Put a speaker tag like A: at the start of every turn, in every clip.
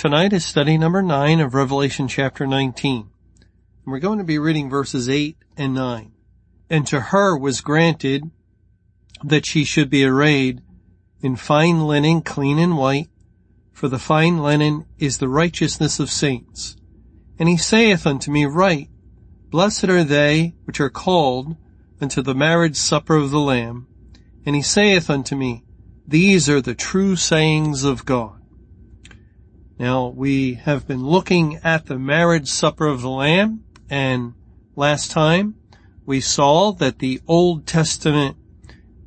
A: Tonight is study number 9 of Revelation chapter 19. We're going to be reading verses 8 and 9. And to her was granted that she should be arrayed in fine linen, clean and white, for the fine linen is the righteousness of saints. And he saith unto me, Write, Blessed are they which are called unto the marriage supper of the Lamb. And he saith unto me, These are the true sayings of God. Now we have been looking at the marriage supper of the Lamb and last time we saw that the Old Testament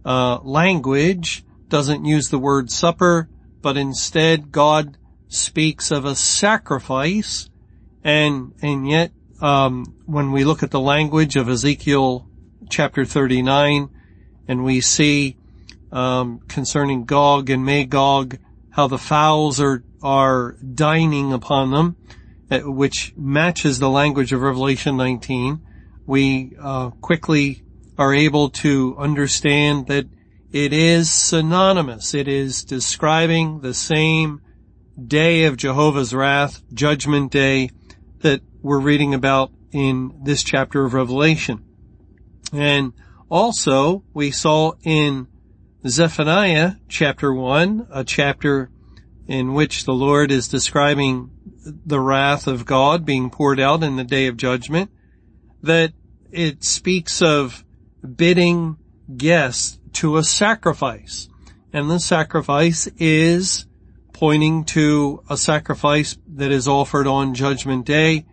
A: uh, language doesn't use the word supper, but instead God speaks of a sacrifice and, and yet, um, when we look at the language of Ezekiel chapter 39 and we see, um, concerning Gog and Magog, how the fowls are are dining upon them, uh, which matches the language of Revelation 19, we uh, quickly are able to understand that it is synonymous. It is describing the same day of Jehovah's wrath, judgment day, that we're reading about in this chapter of Revelation. And also, we saw in Zephaniah chapter 1, a chapter in which the Lord is describing the wrath of God being poured out in the day of judgment, that it speaks of bidding guests to a sacrifice. And the sacrifice is pointing to a sacrifice that is offered on judgment day.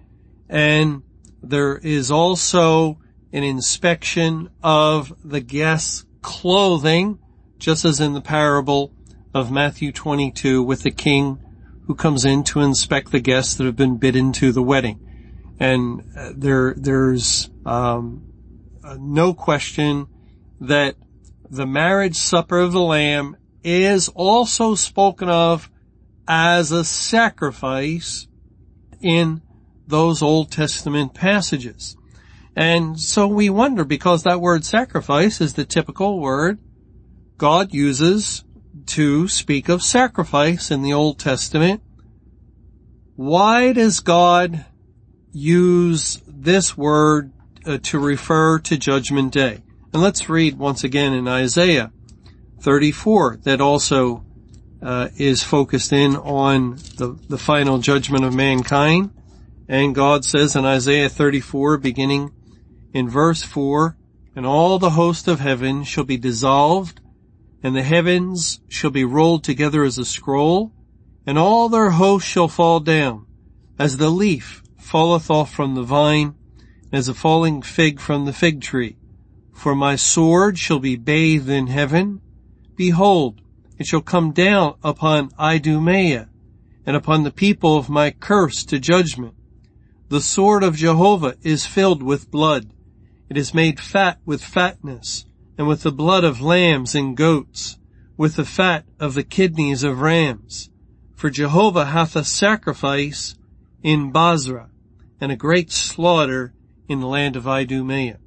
A: And there is also an inspection of the guest's clothing, just as in the parable of Matthew 22 with the king who comes in to inspect the guests that have been bidden to the wedding. And uh, there, there's, um, uh, no question that the marriage supper of the lamb is also spoken of as a sacrifice in those Old Testament passages. And so we wonder because that word sacrifice is the typical word God uses to speak of sacrifice in the Old Testament. Why does God use this word uh, to refer to judgment day? And let's read once again in Isaiah 34 that also uh, is focused in on the, the final judgment of mankind. And God says in Isaiah 34 beginning in verse 4, and all the host of heaven shall be dissolved and the heavens shall be rolled together as a scroll, and all their hosts shall fall down, as the leaf falleth off from the vine, as a falling fig from the fig tree. For my sword shall be bathed in heaven. Behold, it shall come down upon Idumea, and upon the people of my curse to judgment. The sword of Jehovah is filled with blood. It is made fat with fatness and with the blood of lambs and goats, with the fat of the kidneys of rams. For Jehovah hath a sacrifice in Bozrah, and a great slaughter in the land of Idumea.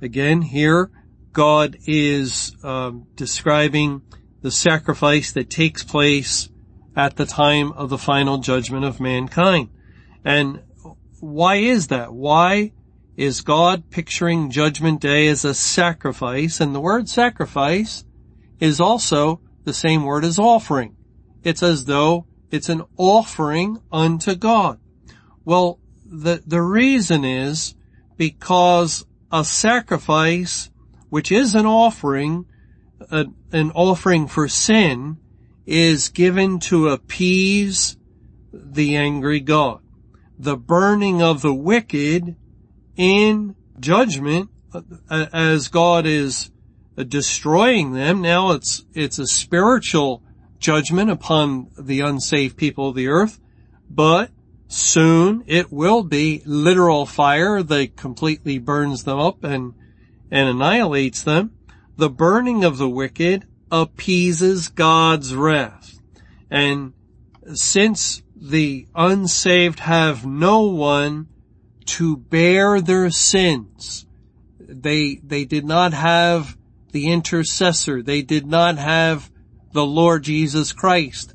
A: Again, here God is um, describing the sacrifice that takes place at the time of the final judgment of mankind. And why is that? Why is God picturing judgment day as a sacrifice and the word sacrifice is also the same word as offering. It's as though it's an offering unto God. Well, the, the reason is because a sacrifice, which is an offering, a, an offering for sin, is given to appease the angry God. The burning of the wicked in judgment uh, as God is destroying them. Now it's, it's a spiritual judgment upon the unsaved people of the earth, but soon it will be literal fire that completely burns them up and, and annihilates them. The burning of the wicked appeases God's wrath. And since the unsaved have no one to bear their sins, they, they did not have the intercessor. They did not have the Lord Jesus Christ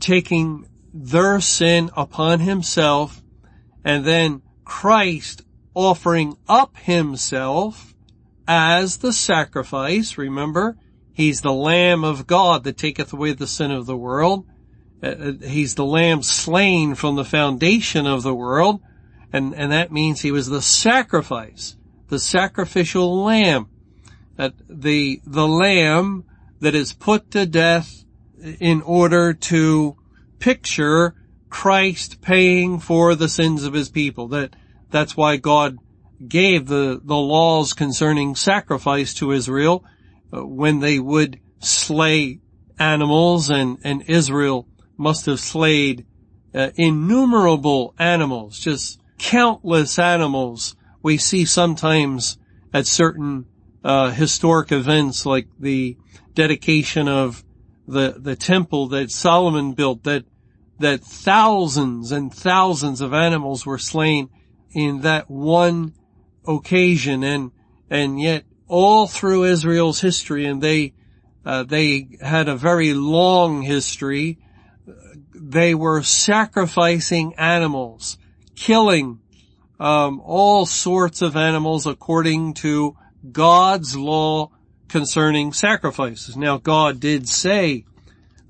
A: taking their sin upon himself and then Christ offering up himself as the sacrifice. Remember, he's the Lamb of God that taketh away the sin of the world. Uh, uh, he's the Lamb slain from the foundation of the world. And, and that means he was the sacrifice, the sacrificial lamb, that the, the lamb that is put to death in order to picture Christ paying for the sins of his people. That, that's why God gave the, the laws concerning sacrifice to Israel uh, when they would slay animals and, and Israel must have slayed uh, innumerable animals, just countless animals we see sometimes at certain uh, historic events like the dedication of the the temple that Solomon built that that thousands and thousands of animals were slain in that one occasion. And and yet all through Israel's history and they uh, they had a very long history they were sacrificing animals killing um, all sorts of animals according to God's law concerning sacrifices. Now God did say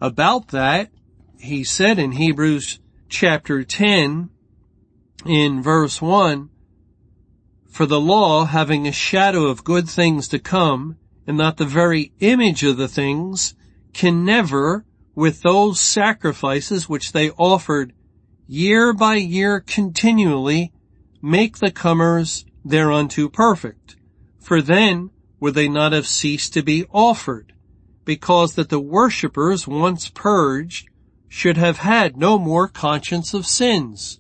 A: about that, he said in Hebrews chapter 10 in verse 1, for the law having a shadow of good things to come and not the very image of the things can never with those sacrifices which they offered year by year continually make the comers thereunto perfect. For then would they not have ceased to be offered, because that the worshippers once purged should have had no more conscience of sins.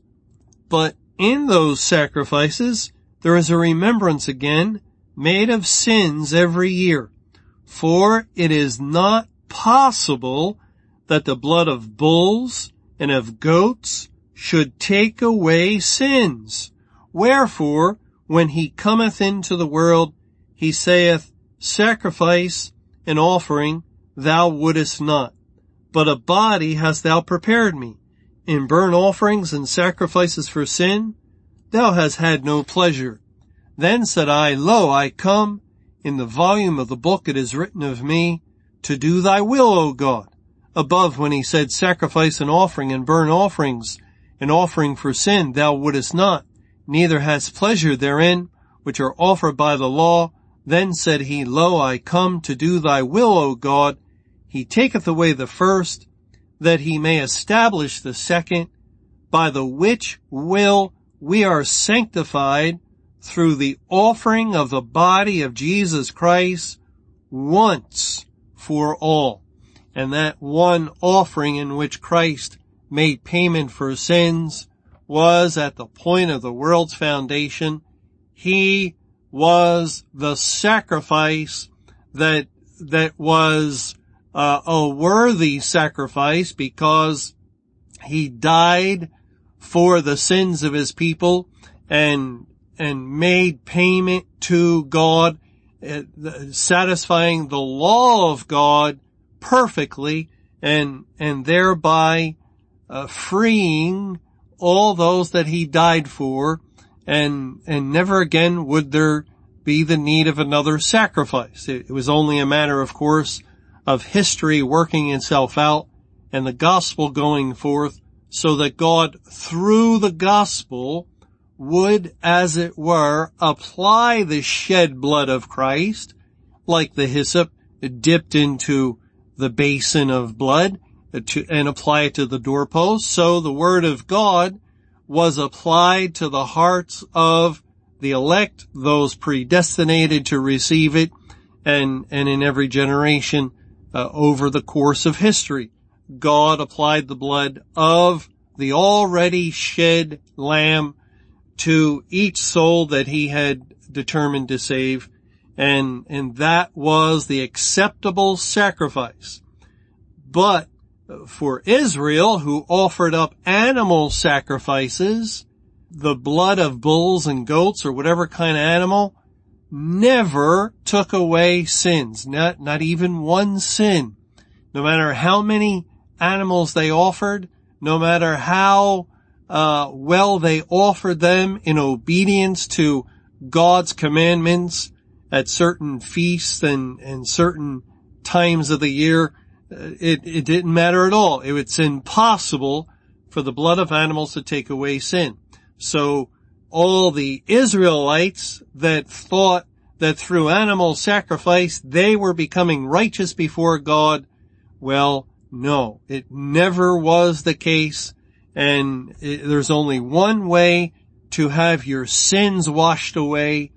A: But in those sacrifices there is a remembrance again made of sins every year. For it is not possible that the blood of bulls and of goats should take away sins. Wherefore, when he cometh into the world, he saith, sacrifice and offering thou wouldest not, but a body hast thou prepared me. In burnt offerings and sacrifices for sin, thou hast had no pleasure. Then said I, Lo, I come. In the volume of the book it is written of me, to do thy will, O God. Above when he said sacrifice and offering and burnt offerings and offering for sin thou wouldest not, neither hast pleasure therein, which are offered by the law, then said he, Lo, I come to do thy will, O God. He taketh away the first, that he may establish the second, by the which will we are sanctified through the offering of the body of Jesus Christ once for all. And that one offering in which Christ made payment for sins was at the point of the world's foundation. He was the sacrifice that, that was uh, a worthy sacrifice because he died for the sins of his people and, and made payment to God, uh, satisfying the law of God perfectly and, and thereby uh, freeing all those that he died for and, and never again would there be the need of another sacrifice. It, it was only a matter, of course, of history working itself out and the gospel going forth so that God through the gospel would, as it were, apply the shed blood of Christ like the hyssop dipped into the basin of blood to, and apply it to the doorpost. So the word of God was applied to the hearts of the elect, those predestinated to receive it, and, and in every generation uh, over the course of history. God applied the blood of the already shed lamb to each soul that he had determined to save. And, and that was the acceptable sacrifice. But for Israel, who offered up animal sacrifices, the blood of bulls and goats or whatever kind of animal never took away sins, not, not even one sin. No matter how many animals they offered, no matter how uh, well they offered them in obedience to God's commandments at certain feasts and, and certain times of the year, Uh, it, it didn't matter at all. It was impossible for the blood of animals to take away sin. So all the Israelites that thought that through animal sacrifice they were becoming righteous before God, well, no, it never was the case. And it, there's only one way to have your sins washed away.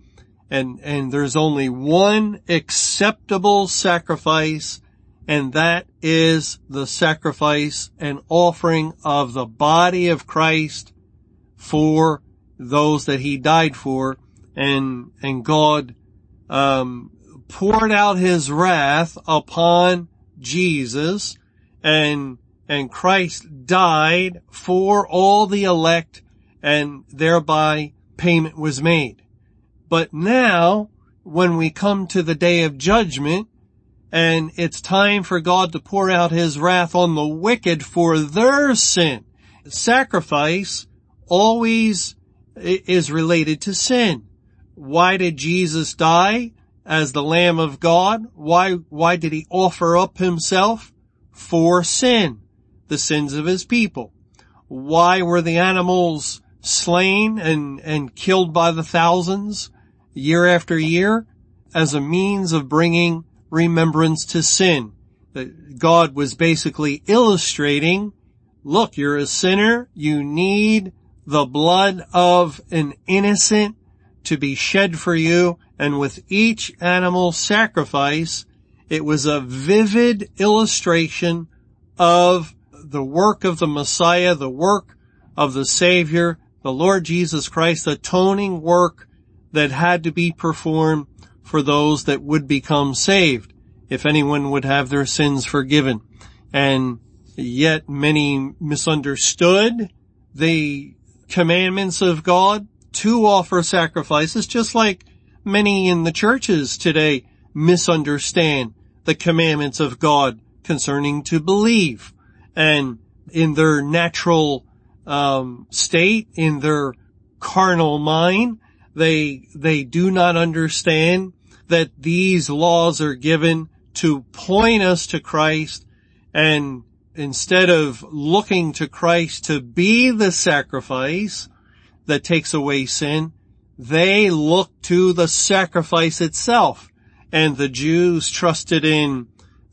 A: And, and there's only one acceptable sacrifice and that is the sacrifice and offering of the body of Christ for those that he died for and, and God, um, poured out his wrath upon Jesus and, and Christ died for all the elect and thereby payment was made. But now, when we come to the day of judgment, and it's time for God to pour out his wrath on the wicked for their sin. Sacrifice always is related to sin. Why did Jesus die as the Lamb of God? Why, why did he offer up himself? For sin, the sins of his people. Why were the animals slain and, and killed by the thousands year after year? As a means of bringing remembrance to sin. That God was basically illustrating, look, you're a sinner, you need the blood of an innocent to be shed for you, and with each animal sacrifice, it was a vivid illustration of the work of the Messiah, the work of the Savior, the Lord Jesus Christ, atoning work that had to be performed for those that would become saved, if anyone would have their sins forgiven. And yet many misunderstood the commandments of God to offer sacrifices, just like many in the churches today misunderstand the commandments of God concerning to believe. And in their natural um, state, in their carnal mind, they they do not understand that these laws are given to point us to Christ and instead of looking to Christ to be the sacrifice that takes away sin, they look to the sacrifice itself. And the Jews trusted in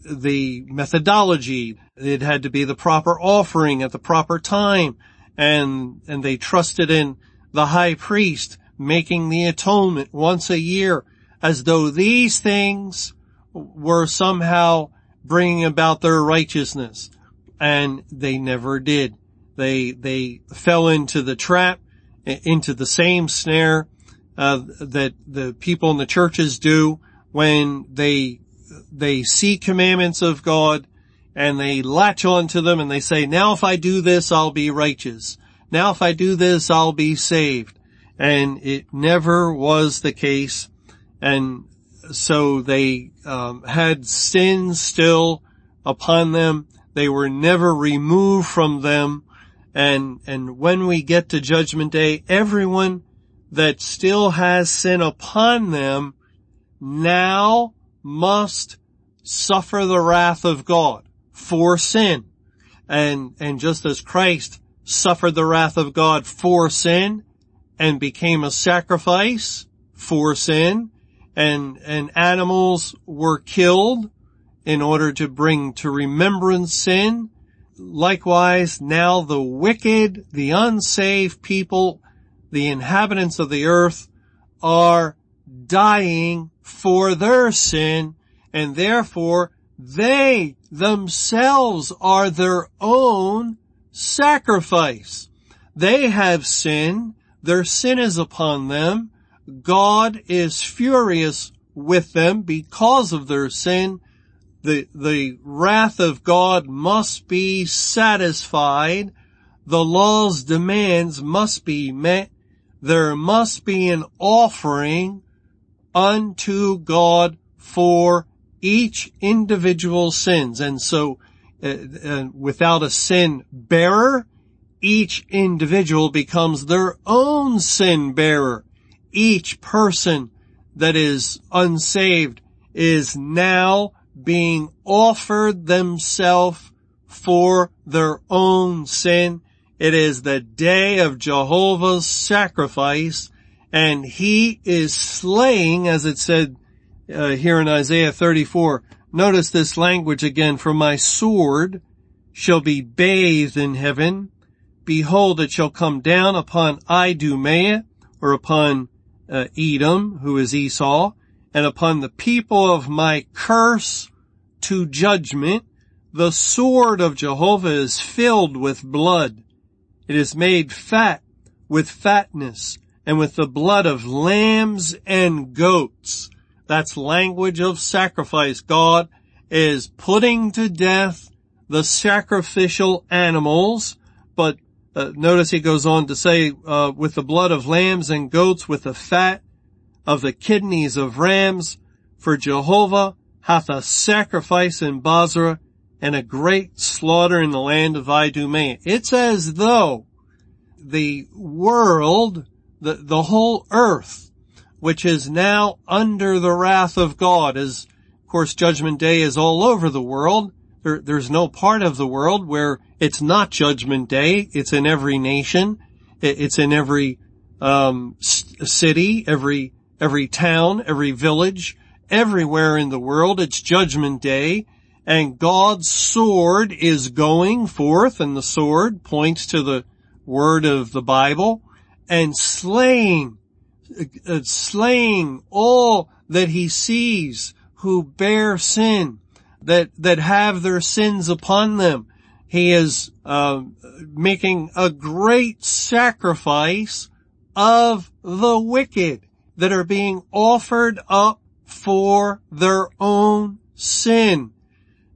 A: the methodology. It had to be the proper offering at the proper time. And, and they trusted in the high priest making the atonement once a year as though these things were somehow bringing about their righteousness. And they never did. They, they fell into the trap, into the same snare, uh, that the people in the churches do when they, they see commandments of God and they latch onto them and they say, now if I do this, I'll be righteous. Now if I do this, I'll be saved. And it never was the case and so they um, had sin still upon them. They were never removed from them. And, and when we get to judgment day, everyone that still has sin upon them now must suffer the wrath of God for sin. And, and just as Christ suffered the wrath of God for sin and became a sacrifice for sin, and, and animals were killed in order to bring to remembrance sin. Likewise, now the wicked, the unsaved people, the inhabitants of the earth are dying for their sin and therefore they themselves are their own sacrifice. They have sin. Their sin is upon them. God is furious with them because of their sin. The, the wrath of God must be satisfied. The law's demands must be met. There must be an offering unto God for each individual sins. And so, uh, uh, without a sin bearer, each individual becomes their own sin bearer. Each person that is unsaved is now being offered themselves for their own sin. It is the day of Jehovah's sacrifice and he is slaying, as it said uh, here in Isaiah 34. Notice this language again, for my sword shall be bathed in heaven. Behold, it shall come down upon Idumea, or upon uh, Edom, who is Esau, and upon the people of my curse to judgment. The sword of Jehovah is filled with blood. It is made fat with fatness and with the blood of lambs and goats. That's language of sacrifice. God is putting to death the sacrificial animals, but uh, notice he goes on to say, uh, with the blood of lambs and goats, with the fat of the kidneys of rams, for Jehovah hath a sacrifice in Bozrah and a great slaughter in the land of Idumea. It's as though the world the, the whole earth, which is now under the wrath of God, as of course judgment day is all over the world. There, there's no part of the world where it's not judgment day. It's in every nation. It's in every, um, city, every, every town, every village, everywhere in the world. It's judgment day and God's sword is going forth and the sword points to the word of the Bible and slaying, uh, slaying all that he sees who bear sin, that, that have their sins upon them. He is uh, making a great sacrifice of the wicked that are being offered up for their own sin.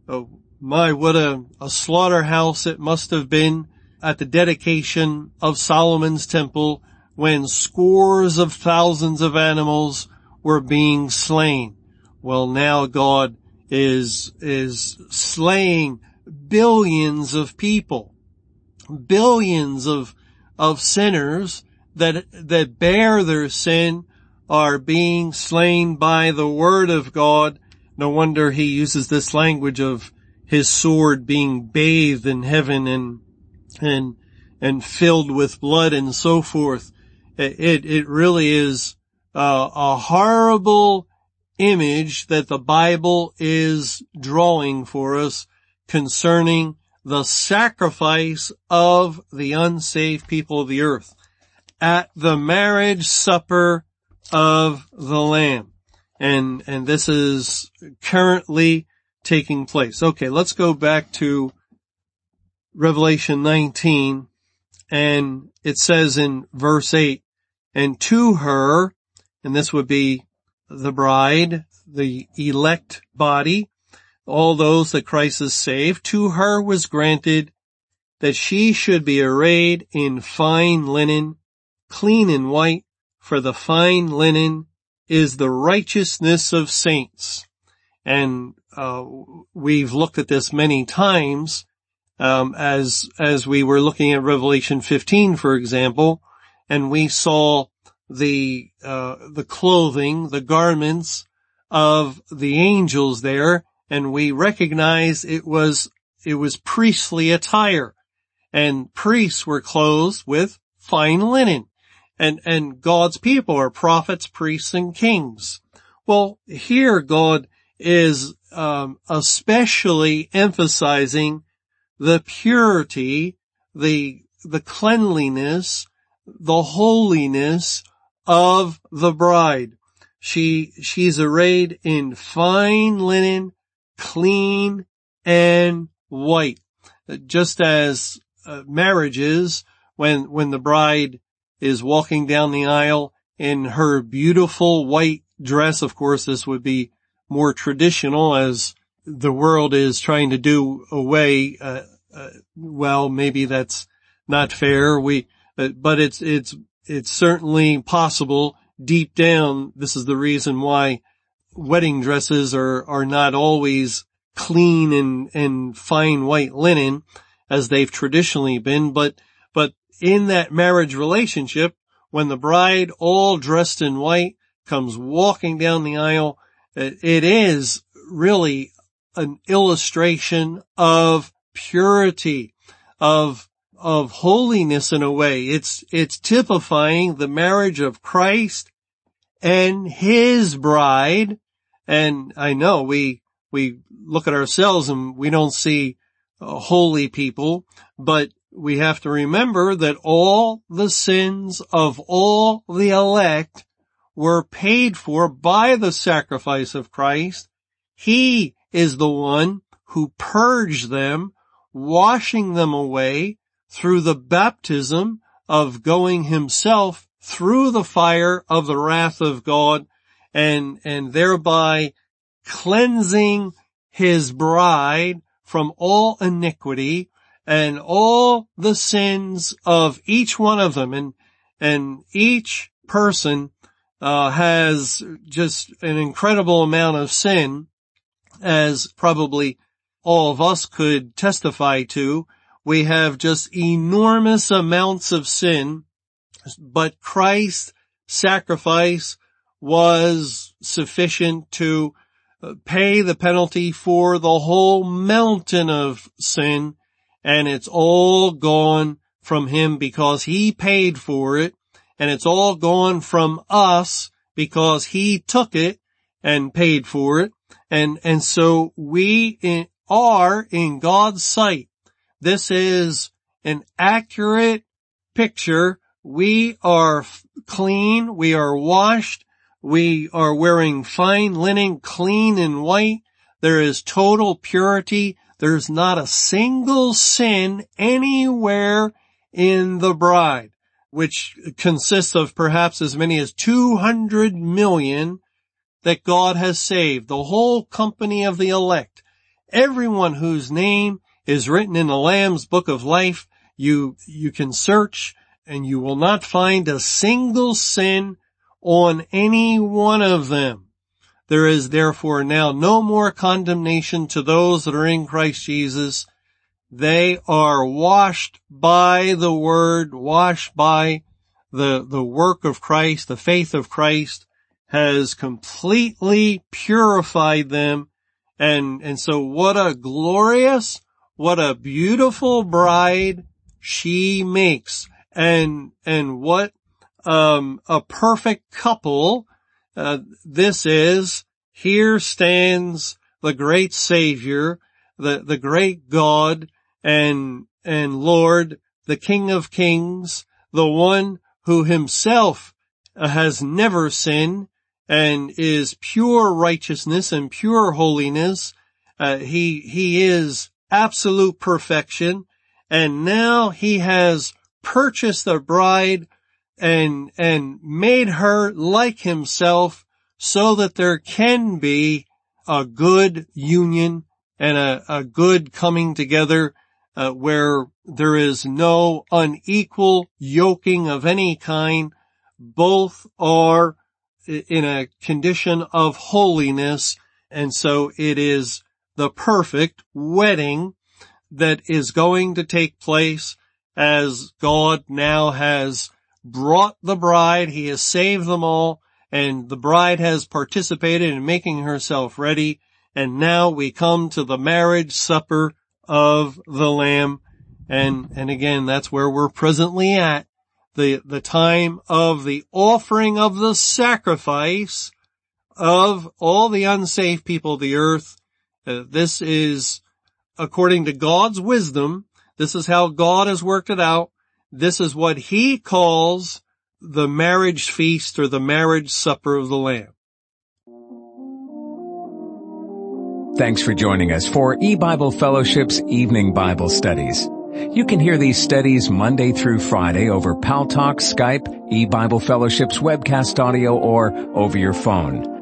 A: Oh my, what a, a slaughterhouse it must have been at the dedication of Solomon's temple when scores of thousands of animals were being slain. Well, now God is, is slaying billions of people, billions of, of sinners that, that bear their sin are being slain by the word of God. No wonder he uses this language of his sword being bathed in heaven and and, and filled with blood and so forth. It, it really is uh, a horrible image that the Bible is drawing for us concerning the sacrifice of the unsaved people of the earth at the marriage supper of the Lamb. And, and this is currently taking place. Okay, let's go back to Revelation 19 and it says in verse 8, and to her, and this would be the bride, the elect body, all those that Christ has saved, to her was granted that she should be arrayed in fine linen, clean and white, for the fine linen is the righteousness of saints. And uh, we've looked at this many times um, as as we were looking at Revelation 15, for example, and we saw the uh, the clothing, the garments of the angels there, and we recognize it was it was priestly attire, and priests were clothed with fine linen, and and God's people are prophets, priests, and kings. Well, here God is um, especially emphasizing the purity, the, the cleanliness, the holiness of the bride. She, she's arrayed in fine linen, clean and white. Just as uh, is when, when the bride is walking down the aisle in her beautiful white dress. Of course, this would be more traditional as the world is trying to do away. Uh, uh, well, maybe that's not fair. We, uh, but it's, it's, it's certainly possible deep down. This is the reason why wedding dresses are, are not always clean and, and fine white linen as they've traditionally been, but, but in that marriage relationship, when the bride all dressed in white comes walking down the aisle, uh, it is really an illustration of purity, of, of holiness in a way. It's, it's typifying the marriage of Christ and his bride. And I know we, we look at ourselves and we don't see uh, holy people, but we have to remember that all the sins of all the elect were paid for by the sacrifice of Christ. He is the one who purged them, washing them away through the baptism of going himself through the fire of the wrath of God and, and thereby cleansing his bride from all iniquity and all the sins of each one of them. And, and each person, uh, has just an incredible amount of sin as probably all of us could testify to. We have just enormous amounts of sin, but Christ's sacrifice was sufficient to uh, pay the penalty for the whole mountain of sin and it's all gone from him because he paid for it and it's all gone from us because he took it and paid for it. And, and so we are in God's sight. This is an accurate picture. We are clean. We are washed. We are wearing fine linen, clean and white. There is total purity. There's not a single sin anywhere in the bride, which consists of perhaps as many as 200 million that God has saved. The whole company of the elect. Everyone whose name is written in the Lamb's book of life. You, you can search and you will not find a single sin on any one of them. There is therefore now no more condemnation to those that are in Christ Jesus. They are washed by the word, washed by the, the work of Christ, the faith of Christ has completely purified them. And, and so what a glorious, what a beautiful bride she makes. And, and what um, a perfect couple. Uh, this is, here stands the great Savior, the, the great God and, and Lord, the King of Kings, the one who himself has never sinned and is pure righteousness and pure holiness. Uh, he, he is absolute perfection. And now he has purchased the bride and, and made her like himself so that there can be a good union and a, a good coming together uh, where there is no unequal yoking of any kind. Both are in a condition of holiness. And so it is the perfect wedding that is going to take place as God now has brought the bride. He has saved them all and the bride has participated in making herself ready. And now we come to the marriage supper of the lamb. And, and again, that's where we're presently at. The, the time of the offering of the sacrifice of all the unsaved people of the earth. Uh, this is according to God's wisdom. This is how God has worked it out. This is what he calls the marriage feast or the marriage supper of the Lamb.
B: Thanks for joining us for E-Bible Fellowship's evening Bible studies. You can hear these studies Monday through Friday over Paltalk, Skype, eBible Fellowship's webcast audio, or over your phone.